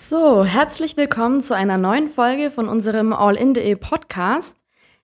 So, herzlich willkommen zu einer neuen Folge von unserem All-In.de Podcast.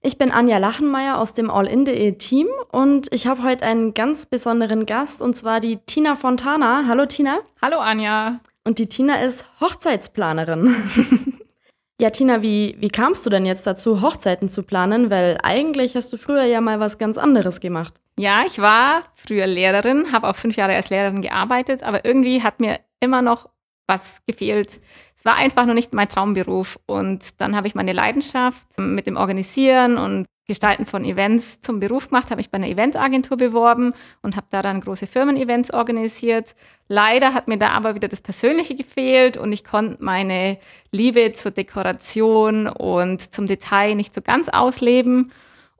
Ich bin Anja Lachenmeier aus dem All-In.de Team und ich habe heute einen ganz besonderen Gast und zwar die Tina Fontana. Hallo Tina. Hallo Anja. Und die Tina ist Hochzeitsplanerin. ja, Tina, wie, wie kamst du denn jetzt dazu, Hochzeiten zu planen? Weil eigentlich hast du früher ja mal was ganz anderes gemacht. Ja, ich war früher Lehrerin, habe auch fünf Jahre als Lehrerin gearbeitet, aber irgendwie hat mir immer noch was gefehlt. Es war einfach nur nicht mein Traumberuf. Und dann habe ich meine Leidenschaft mit dem Organisieren und Gestalten von Events zum Beruf gemacht, habe mich bei einer Eventagentur beworben und habe da dann große Firmen-Events organisiert. Leider hat mir da aber wieder das Persönliche gefehlt und ich konnte meine Liebe zur Dekoration und zum Detail nicht so ganz ausleben.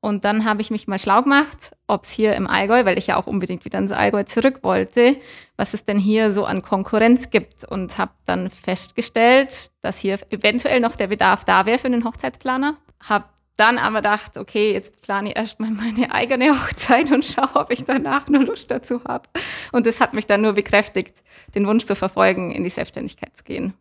Und dann habe ich mich mal schlau gemacht, ob es hier im Allgäu, weil ich ja auch unbedingt wieder ins Allgäu zurück wollte, was es denn hier so an Konkurrenz gibt. Und habe dann festgestellt, dass hier eventuell noch der Bedarf da wäre für einen Hochzeitsplaner. Habe dann aber gedacht, okay, jetzt plane ich erstmal meine eigene Hochzeit und schaue, ob ich danach nur Lust dazu habe. Und das hat mich dann nur bekräftigt, den Wunsch zu verfolgen, in die Selbstständigkeit zu gehen.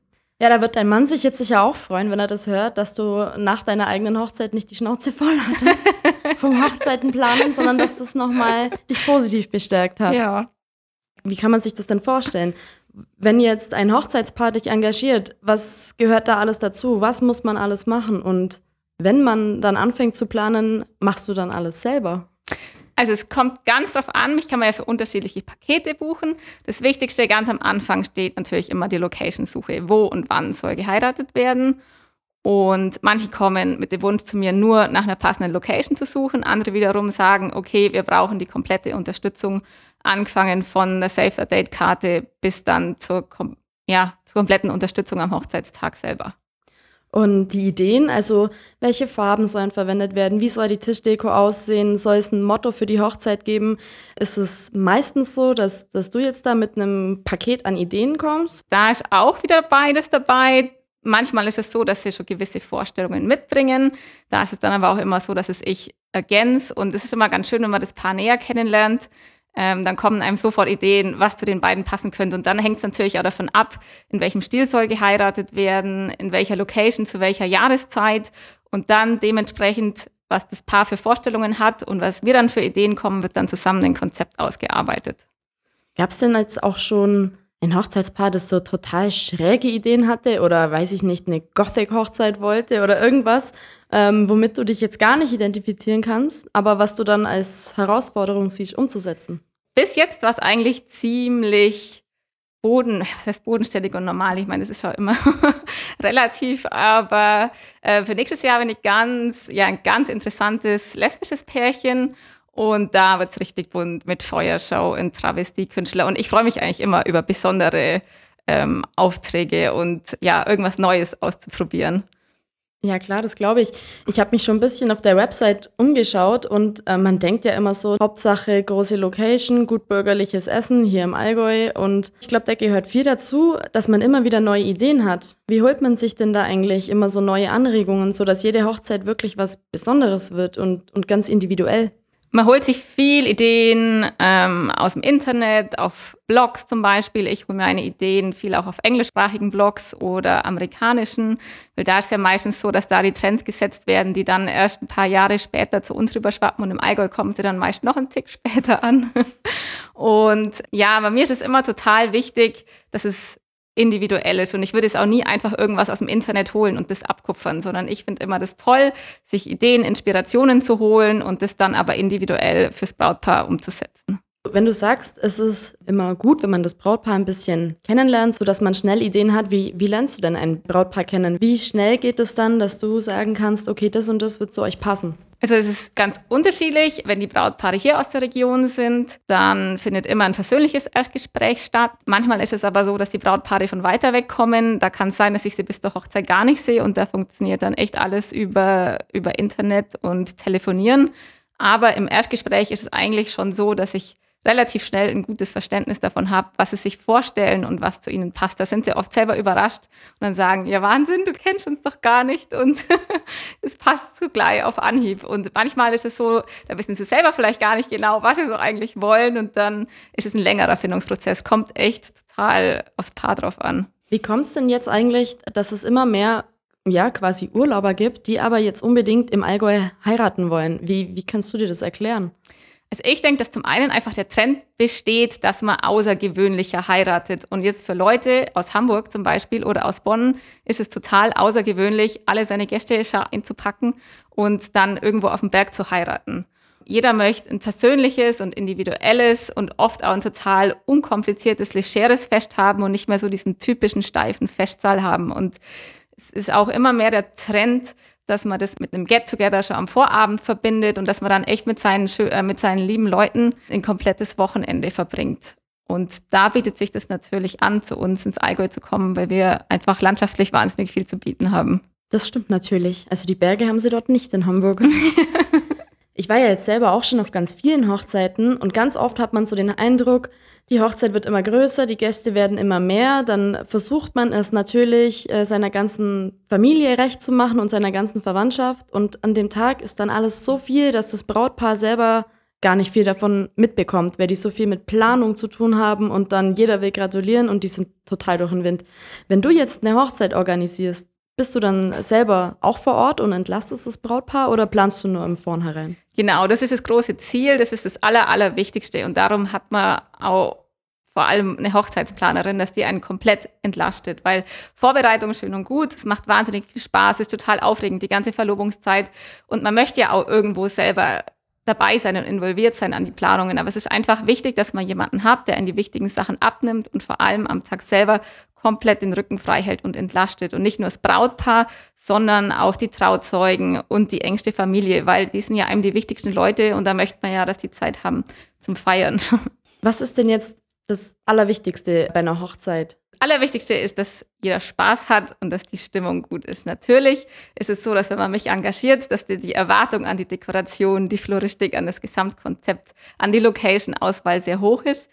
Ja, da wird dein Mann sich jetzt sicher auch freuen, wenn er das hört, dass du nach deiner eigenen Hochzeit nicht die Schnauze voll hattest vom Hochzeitenplanen, sondern dass das nochmal dich positiv bestärkt hat. Ja. Wie kann man sich das denn vorstellen? Wenn jetzt ein Hochzeitspaar dich engagiert, was gehört da alles dazu? Was muss man alles machen? Und wenn man dann anfängt zu planen, machst du dann alles selber? Also es kommt ganz drauf an, mich kann man ja für unterschiedliche Pakete buchen. Das Wichtigste ganz am Anfang steht natürlich immer die Location-Suche. Wo und wann soll geheiratet werden? Und manche kommen mit dem Wunsch zu mir, nur nach einer passenden Location zu suchen. Andere wiederum sagen, okay, wir brauchen die komplette Unterstützung, angefangen von der Safe-Date-Karte bis dann zur, ja, zur kompletten Unterstützung am Hochzeitstag selber. Und die Ideen, also welche Farben sollen verwendet werden, wie soll die Tischdeko aussehen, soll es ein Motto für die Hochzeit geben? Ist es meistens so, dass, dass du jetzt da mit einem Paket an Ideen kommst? Da ist auch wieder beides dabei. Manchmal ist es so, dass sie schon gewisse Vorstellungen mitbringen. Da ist es dann aber auch immer so, dass es ich ergänze. Und es ist immer ganz schön, wenn man das Paar näher kennenlernt ähm, dann kommen einem sofort Ideen, was zu den beiden passen könnte. Und dann hängt es natürlich auch davon ab, in welchem Stil soll geheiratet werden, in welcher Location, zu welcher Jahreszeit. Und dann dementsprechend, was das Paar für Vorstellungen hat und was wir dann für Ideen kommen, wird dann zusammen ein Konzept ausgearbeitet. Gab es denn jetzt auch schon ein Hochzeitspaar, das so total schräge Ideen hatte oder weiß ich nicht, eine Gothic-Hochzeit wollte oder irgendwas, ähm, womit du dich jetzt gar nicht identifizieren kannst, aber was du dann als Herausforderung siehst, umzusetzen? Bis jetzt war es eigentlich ziemlich boden, was heißt bodenständig und normal? Ich meine, das ist schon immer relativ, aber äh, für nächstes Jahr bin ich ganz, ja, ein ganz interessantes lesbisches Pärchen und da wird es richtig bunt mit Feuershow und Travestiekünstler. Und ich freue mich eigentlich immer über besondere ähm, Aufträge und ja, irgendwas Neues auszuprobieren. Ja, klar, das glaube ich. Ich habe mich schon ein bisschen auf der Website umgeschaut und äh, man denkt ja immer so, Hauptsache große Location, gut bürgerliches Essen hier im Allgäu. Und ich glaube, da gehört viel dazu, dass man immer wieder neue Ideen hat. Wie holt man sich denn da eigentlich immer so neue Anregungen, sodass jede Hochzeit wirklich was Besonderes wird und, und ganz individuell? Man holt sich viel Ideen ähm, aus dem Internet, auf Blogs zum Beispiel. Ich hole mir meine Ideen viel auch auf englischsprachigen Blogs oder amerikanischen, weil da ist ja meistens so, dass da die Trends gesetzt werden, die dann erst ein paar Jahre später zu uns rüberschwappen und im Allgäu kommen sie dann meist noch einen Tick später an. Und ja, bei mir ist es immer total wichtig, dass es individuell ist. Und ich würde es auch nie einfach irgendwas aus dem Internet holen und das abkupfern, sondern ich finde immer das toll, sich Ideen, Inspirationen zu holen und das dann aber individuell fürs Brautpaar umzusetzen. Wenn du sagst, es ist immer gut, wenn man das Brautpaar ein bisschen kennenlernt, sodass man schnell Ideen hat, wie, wie lernst du denn ein Brautpaar kennen? Wie schnell geht es dann, dass du sagen kannst, okay, das und das wird zu euch passen? Also es ist ganz unterschiedlich. Wenn die Brautpaare hier aus der Region sind, dann findet immer ein persönliches Erstgespräch statt. Manchmal ist es aber so, dass die Brautpaare von weiter weg kommen. Da kann es sein, dass ich sie bis zur Hochzeit gar nicht sehe und da funktioniert dann echt alles über, über Internet und Telefonieren. Aber im Erstgespräch ist es eigentlich schon so, dass ich relativ schnell ein gutes Verständnis davon habe, was sie sich vorstellen und was zu ihnen passt. Da sind sie oft selber überrascht und dann sagen, ja Wahnsinn, du kennst uns doch gar nicht und es passt zugleich auf Anhieb. Und manchmal ist es so, da wissen sie selber vielleicht gar nicht genau, was sie so eigentlich wollen und dann ist es ein längerer Findungsprozess. Kommt echt total aufs Paar drauf an. Wie kommt es denn jetzt eigentlich, dass es immer mehr ja, quasi Urlauber gibt, die aber jetzt unbedingt im Allgäu heiraten wollen? Wie, wie kannst du dir das erklären? Also ich denke, dass zum einen einfach der Trend besteht, dass man außergewöhnlicher heiratet. Und jetzt für Leute aus Hamburg zum Beispiel oder aus Bonn ist es total außergewöhnlich, alle seine Gäste einzupacken und dann irgendwo auf dem Berg zu heiraten. Jeder möchte ein persönliches und individuelles und oft auch ein total unkompliziertes, legeres Fest haben und nicht mehr so diesen typischen steifen Festsaal haben. Und es ist auch immer mehr der Trend, dass man das mit einem Get-Together schon am Vorabend verbindet und dass man dann echt mit seinen, äh, mit seinen lieben Leuten ein komplettes Wochenende verbringt. Und da bietet sich das natürlich an, zu uns ins Allgäu zu kommen, weil wir einfach landschaftlich wahnsinnig viel zu bieten haben. Das stimmt natürlich. Also die Berge haben sie dort nicht in Hamburg. Ich war ja jetzt selber auch schon auf ganz vielen Hochzeiten und ganz oft hat man so den Eindruck, die Hochzeit wird immer größer, die Gäste werden immer mehr, dann versucht man es natürlich äh, seiner ganzen Familie recht zu machen und seiner ganzen Verwandtschaft und an dem Tag ist dann alles so viel, dass das Brautpaar selber gar nicht viel davon mitbekommt, weil die so viel mit Planung zu tun haben und dann jeder will gratulieren und die sind total durch den Wind. Wenn du jetzt eine Hochzeit organisierst, bist du dann selber auch vor Ort und entlastest das Brautpaar oder planst du nur im Vornherein? Genau, das ist das große Ziel, das ist das Aller, Allerwichtigste. Und darum hat man auch vor allem eine Hochzeitsplanerin, dass die einen komplett entlastet, weil Vorbereitung schön und gut, es macht wahnsinnig viel Spaß, ist total aufregend, die ganze Verlobungszeit. Und man möchte ja auch irgendwo selber dabei sein und involviert sein an die Planungen. Aber es ist einfach wichtig, dass man jemanden hat, der in die wichtigen Sachen abnimmt und vor allem am Tag selber komplett den Rücken frei hält und entlastet. Und nicht nur das Brautpaar, sondern auch die Trauzeugen und die engste Familie, weil die sind ja einem die wichtigsten Leute und da möchte man ja, dass die Zeit haben zum Feiern. Was ist denn jetzt das Allerwichtigste bei einer Hochzeit? Allerwichtigste ist, dass jeder Spaß hat und dass die Stimmung gut ist. Natürlich ist es so, dass wenn man mich engagiert, dass die, die Erwartung an die Dekoration, die Floristik, an das Gesamtkonzept, an die Location-Auswahl sehr hoch ist.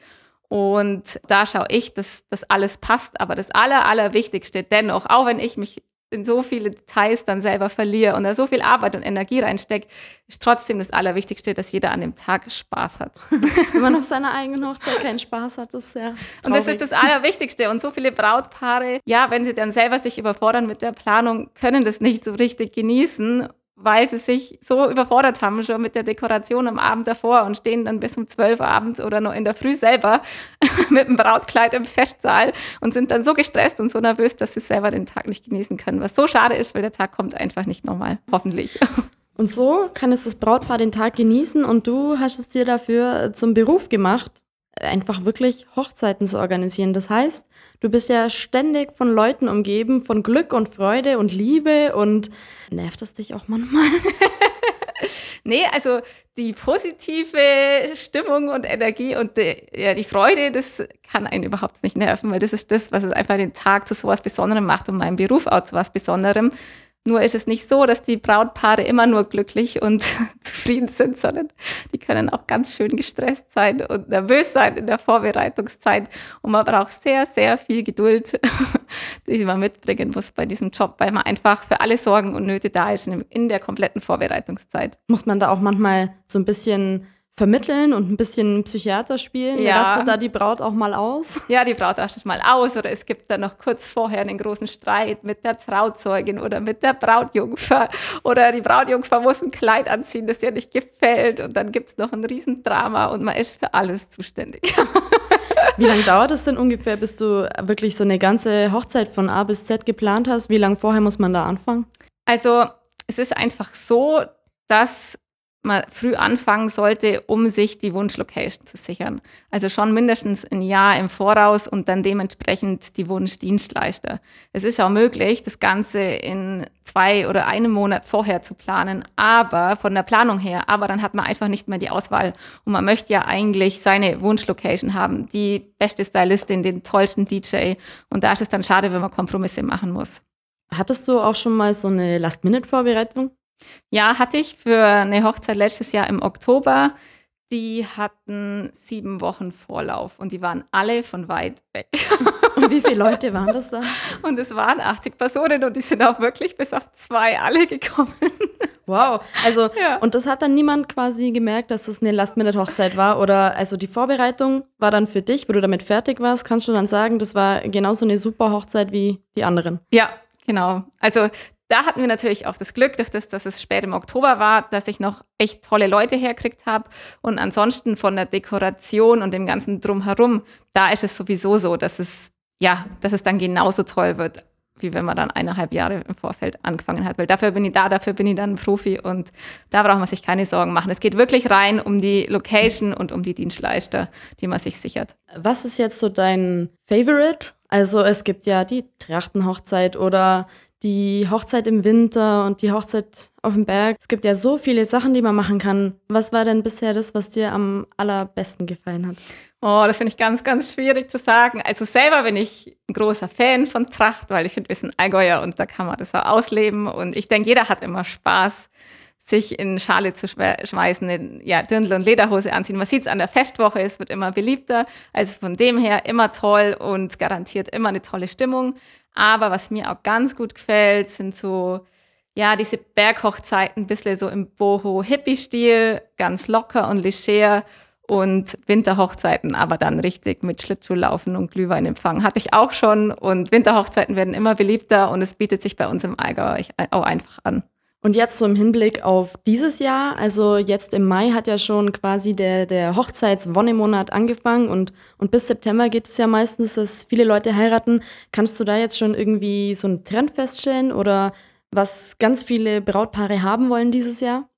Und da schaue ich, dass das alles passt. Aber das Aller, Allerwichtigste dennoch, auch wenn ich mich in so viele Details dann selber verliere und da so viel Arbeit und Energie reinstecke, ist trotzdem das Allerwichtigste, dass jeder an dem Tag Spaß hat. Wenn man auf seiner eigenen Hochzeit keinen Spaß hat, ist ja. Und das ist das Allerwichtigste. Und so viele Brautpaare, ja, wenn sie dann selber sich überfordern mit der Planung, können das nicht so richtig genießen weil sie sich so überfordert haben schon mit der Dekoration am Abend davor und stehen dann bis um zwölf abends oder noch in der Früh selber mit dem Brautkleid im Festsaal und sind dann so gestresst und so nervös, dass sie selber den Tag nicht genießen können, was so schade ist, weil der Tag kommt einfach nicht nochmal, hoffentlich. Und so kann es das Brautpaar den Tag genießen und du hast es dir dafür zum Beruf gemacht, einfach wirklich Hochzeiten zu organisieren. Das heißt, du bist ja ständig von Leuten umgeben, von Glück und Freude und Liebe und nervt es dich auch manchmal? nee, also die positive Stimmung und Energie und die, ja, die Freude, das kann einen überhaupt nicht nerven, weil das ist das, was es einfach den Tag zu so was Besonderem macht und meinen Beruf auch zu was Besonderem. Nur ist es nicht so, dass die Brautpaare immer nur glücklich und zufrieden sind, sondern die können auch ganz schön gestresst sein und nervös sein in der Vorbereitungszeit. Und man braucht sehr, sehr viel Geduld, die man mitbringen muss bei diesem Job, weil man einfach für alle Sorgen und Nöte da ist in der kompletten Vorbereitungszeit. Muss man da auch manchmal so ein bisschen vermitteln und ein bisschen Psychiater spielen? Ja. Rastet da die Braut auch mal aus? Ja, die Braut rastet mal aus oder es gibt dann noch kurz vorher einen großen Streit mit der Trauzeugin oder mit der Brautjungfer oder die Brautjungfer muss ein Kleid anziehen, das ihr nicht gefällt und dann gibt es noch ein Riesendrama und man ist für alles zuständig. Wie lange dauert es denn ungefähr, bis du wirklich so eine ganze Hochzeit von A bis Z geplant hast? Wie lange vorher muss man da anfangen? Also es ist einfach so, dass man früh anfangen sollte, um sich die Wunschlocation zu sichern. Also schon mindestens ein Jahr im Voraus und dann dementsprechend die Wunschdienstleister. Es ist auch möglich, das Ganze in zwei oder einem Monat vorher zu planen, aber von der Planung her, aber dann hat man einfach nicht mehr die Auswahl und man möchte ja eigentlich seine Wunschlocation haben, die beste Stylistin, den tollsten DJ und da ist es dann schade, wenn man Kompromisse machen muss. Hattest du auch schon mal so eine Last-Minute-Vorbereitung? Ja, hatte ich für eine Hochzeit letztes Jahr im Oktober. Die hatten sieben Wochen Vorlauf und die waren alle von weit weg. Und wie viele Leute waren das da? Und es waren 80 Personen und die sind auch wirklich bis auf zwei alle gekommen. Wow, also ja. und das hat dann niemand quasi gemerkt, dass das eine Last-Minute-Hochzeit war oder also die Vorbereitung war dann für dich, wo du damit fertig warst, kannst du dann sagen, das war genauso eine super Hochzeit wie die anderen? Ja, genau. Also da hatten wir natürlich auch das Glück, durch das, dass es spät im Oktober war, dass ich noch echt tolle Leute herkriegt habe. Und ansonsten von der Dekoration und dem ganzen Drumherum, da ist es sowieso so, dass es, ja, dass es dann genauso toll wird wie wenn man dann eineinhalb Jahre im Vorfeld angefangen hat. Weil dafür bin ich da, dafür bin ich dann Profi und da braucht man sich keine Sorgen machen. Es geht wirklich rein um die Location und um die Dienstleister, die man sich sichert. Was ist jetzt so dein Favorite? Also es gibt ja die Trachtenhochzeit oder die Hochzeit im Winter und die Hochzeit auf dem Berg. Es gibt ja so viele Sachen, die man machen kann. Was war denn bisher das, was dir am allerbesten gefallen hat? Oh, das finde ich ganz, ganz schwierig zu sagen. Also selber bin ich ein großer Fan von Tracht, weil ich finde, wir sind Allgäuer und da kann man das auch ausleben. Und ich denke, jeder hat immer Spaß, sich in Schale zu schmeißen, in ja, Dirndl und Lederhose anziehen. Man sieht es an der Festwoche, es wird immer beliebter. Also von dem her immer toll und garantiert immer eine tolle Stimmung. Aber was mir auch ganz gut gefällt, sind so, ja, diese Berghochzeiten, ein bisschen so im Boho-Hippie-Stil, ganz locker und leger. Und Winterhochzeiten, aber dann richtig mit Schlittschuhlaufen und Glühweinempfang hatte ich auch schon. Und Winterhochzeiten werden immer beliebter und es bietet sich bei uns im Allgäu auch einfach an. Und jetzt so im Hinblick auf dieses Jahr, also jetzt im Mai hat ja schon quasi der, der Hochzeitswonnemonat angefangen und, und bis September geht es ja meistens, dass viele Leute heiraten. Kannst du da jetzt schon irgendwie so einen Trend feststellen oder was ganz viele Brautpaare haben wollen dieses Jahr?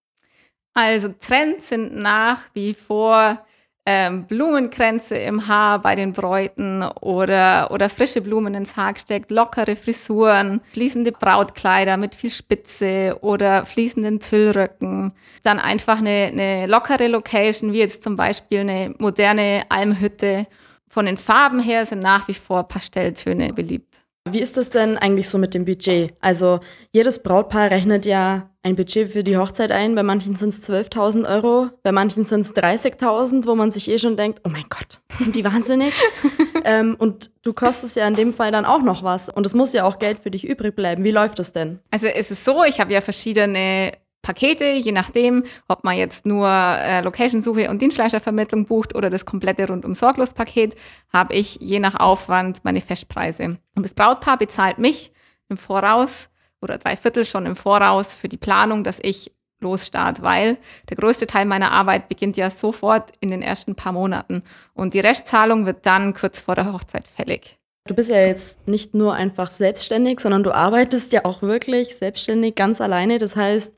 Also Trends sind nach wie vor ähm, Blumenkränze im Haar bei den Bräuten oder, oder frische Blumen ins Haar gesteckt, lockere Frisuren, fließende Brautkleider mit viel Spitze oder fließenden Tüllröcken. Dann einfach eine, eine lockere Location, wie jetzt zum Beispiel eine moderne Almhütte. Von den Farben her sind nach wie vor Pastelltöne beliebt. Wie ist das denn eigentlich so mit dem Budget? Also jedes Brautpaar rechnet ja ein Budget für die Hochzeit ein. Bei manchen sind es 12.000 Euro, bei manchen sind es 30.000, wo man sich eh schon denkt, oh mein Gott, sind die wahnsinnig? ähm, und du kostest ja in dem Fall dann auch noch was. Und es muss ja auch Geld für dich übrig bleiben. Wie läuft das denn? Also es ist so, ich habe ja verschiedene Pakete, je nachdem, ob man jetzt nur äh, Location-Suche und Dienstleistervermittlung bucht oder das komplette Rundum-Sorglos-Paket, habe ich je nach Aufwand meine Festpreise. Und das Brautpaar bezahlt mich im Voraus oder drei Viertel schon im Voraus für die Planung, dass ich losstart, weil der größte Teil meiner Arbeit beginnt ja sofort in den ersten paar Monaten und die Restzahlung wird dann kurz vor der Hochzeit fällig. Du bist ja jetzt nicht nur einfach selbstständig, sondern du arbeitest ja auch wirklich selbstständig ganz alleine. Das heißt,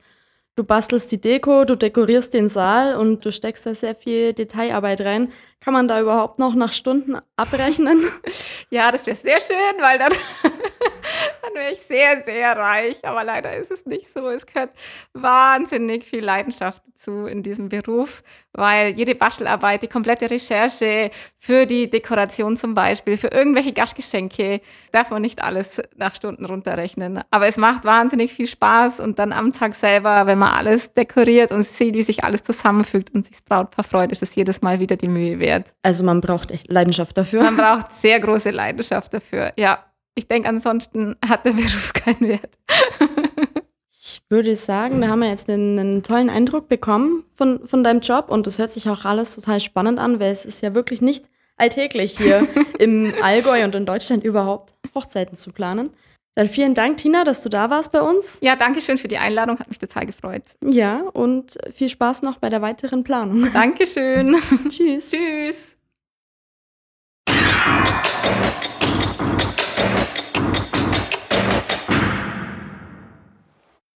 Du bastelst die Deko, du dekorierst den Saal und du steckst da sehr viel Detailarbeit rein. Kann man da überhaupt noch nach Stunden abrechnen? ja, das wäre sehr schön, weil dann, dann wäre ich sehr, sehr reich. Aber leider ist es nicht so. Es gehört wahnsinnig viel Leidenschaft dazu in diesem Beruf, weil jede Bastelarbeit, die komplette Recherche für die Dekoration zum Beispiel, für irgendwelche Gastgeschenke, darf man nicht alles nach Stunden runterrechnen. Aber es macht wahnsinnig viel Spaß und dann am Tag selber, wenn man alles dekoriert und sieht, wie sich alles zusammenfügt und sich das Brautpaar freut, ist es jedes Mal wieder die Mühe wert wert. Also man braucht echt Leidenschaft dafür. Man braucht sehr große Leidenschaft dafür. Ja, ich denke, ansonsten hat der Beruf keinen Wert. ich würde sagen, da haben wir jetzt einen, einen, tollen Eindruck bekommen von, von deinem Job und das hört sich auch alles total spannend an, weil es ist ja wirklich nicht alltäglich hier im Allgäu und in Deutschland überhaupt Hochzeiten zu planen. Dann vielen Dank, Tina, dass du da warst bei uns. Ja, danke schön für die Einladung, hat mich total gefreut. Ja, und viel Spaß noch bei der weiteren Planung. Dankeschön. Tschüss. Tschüss.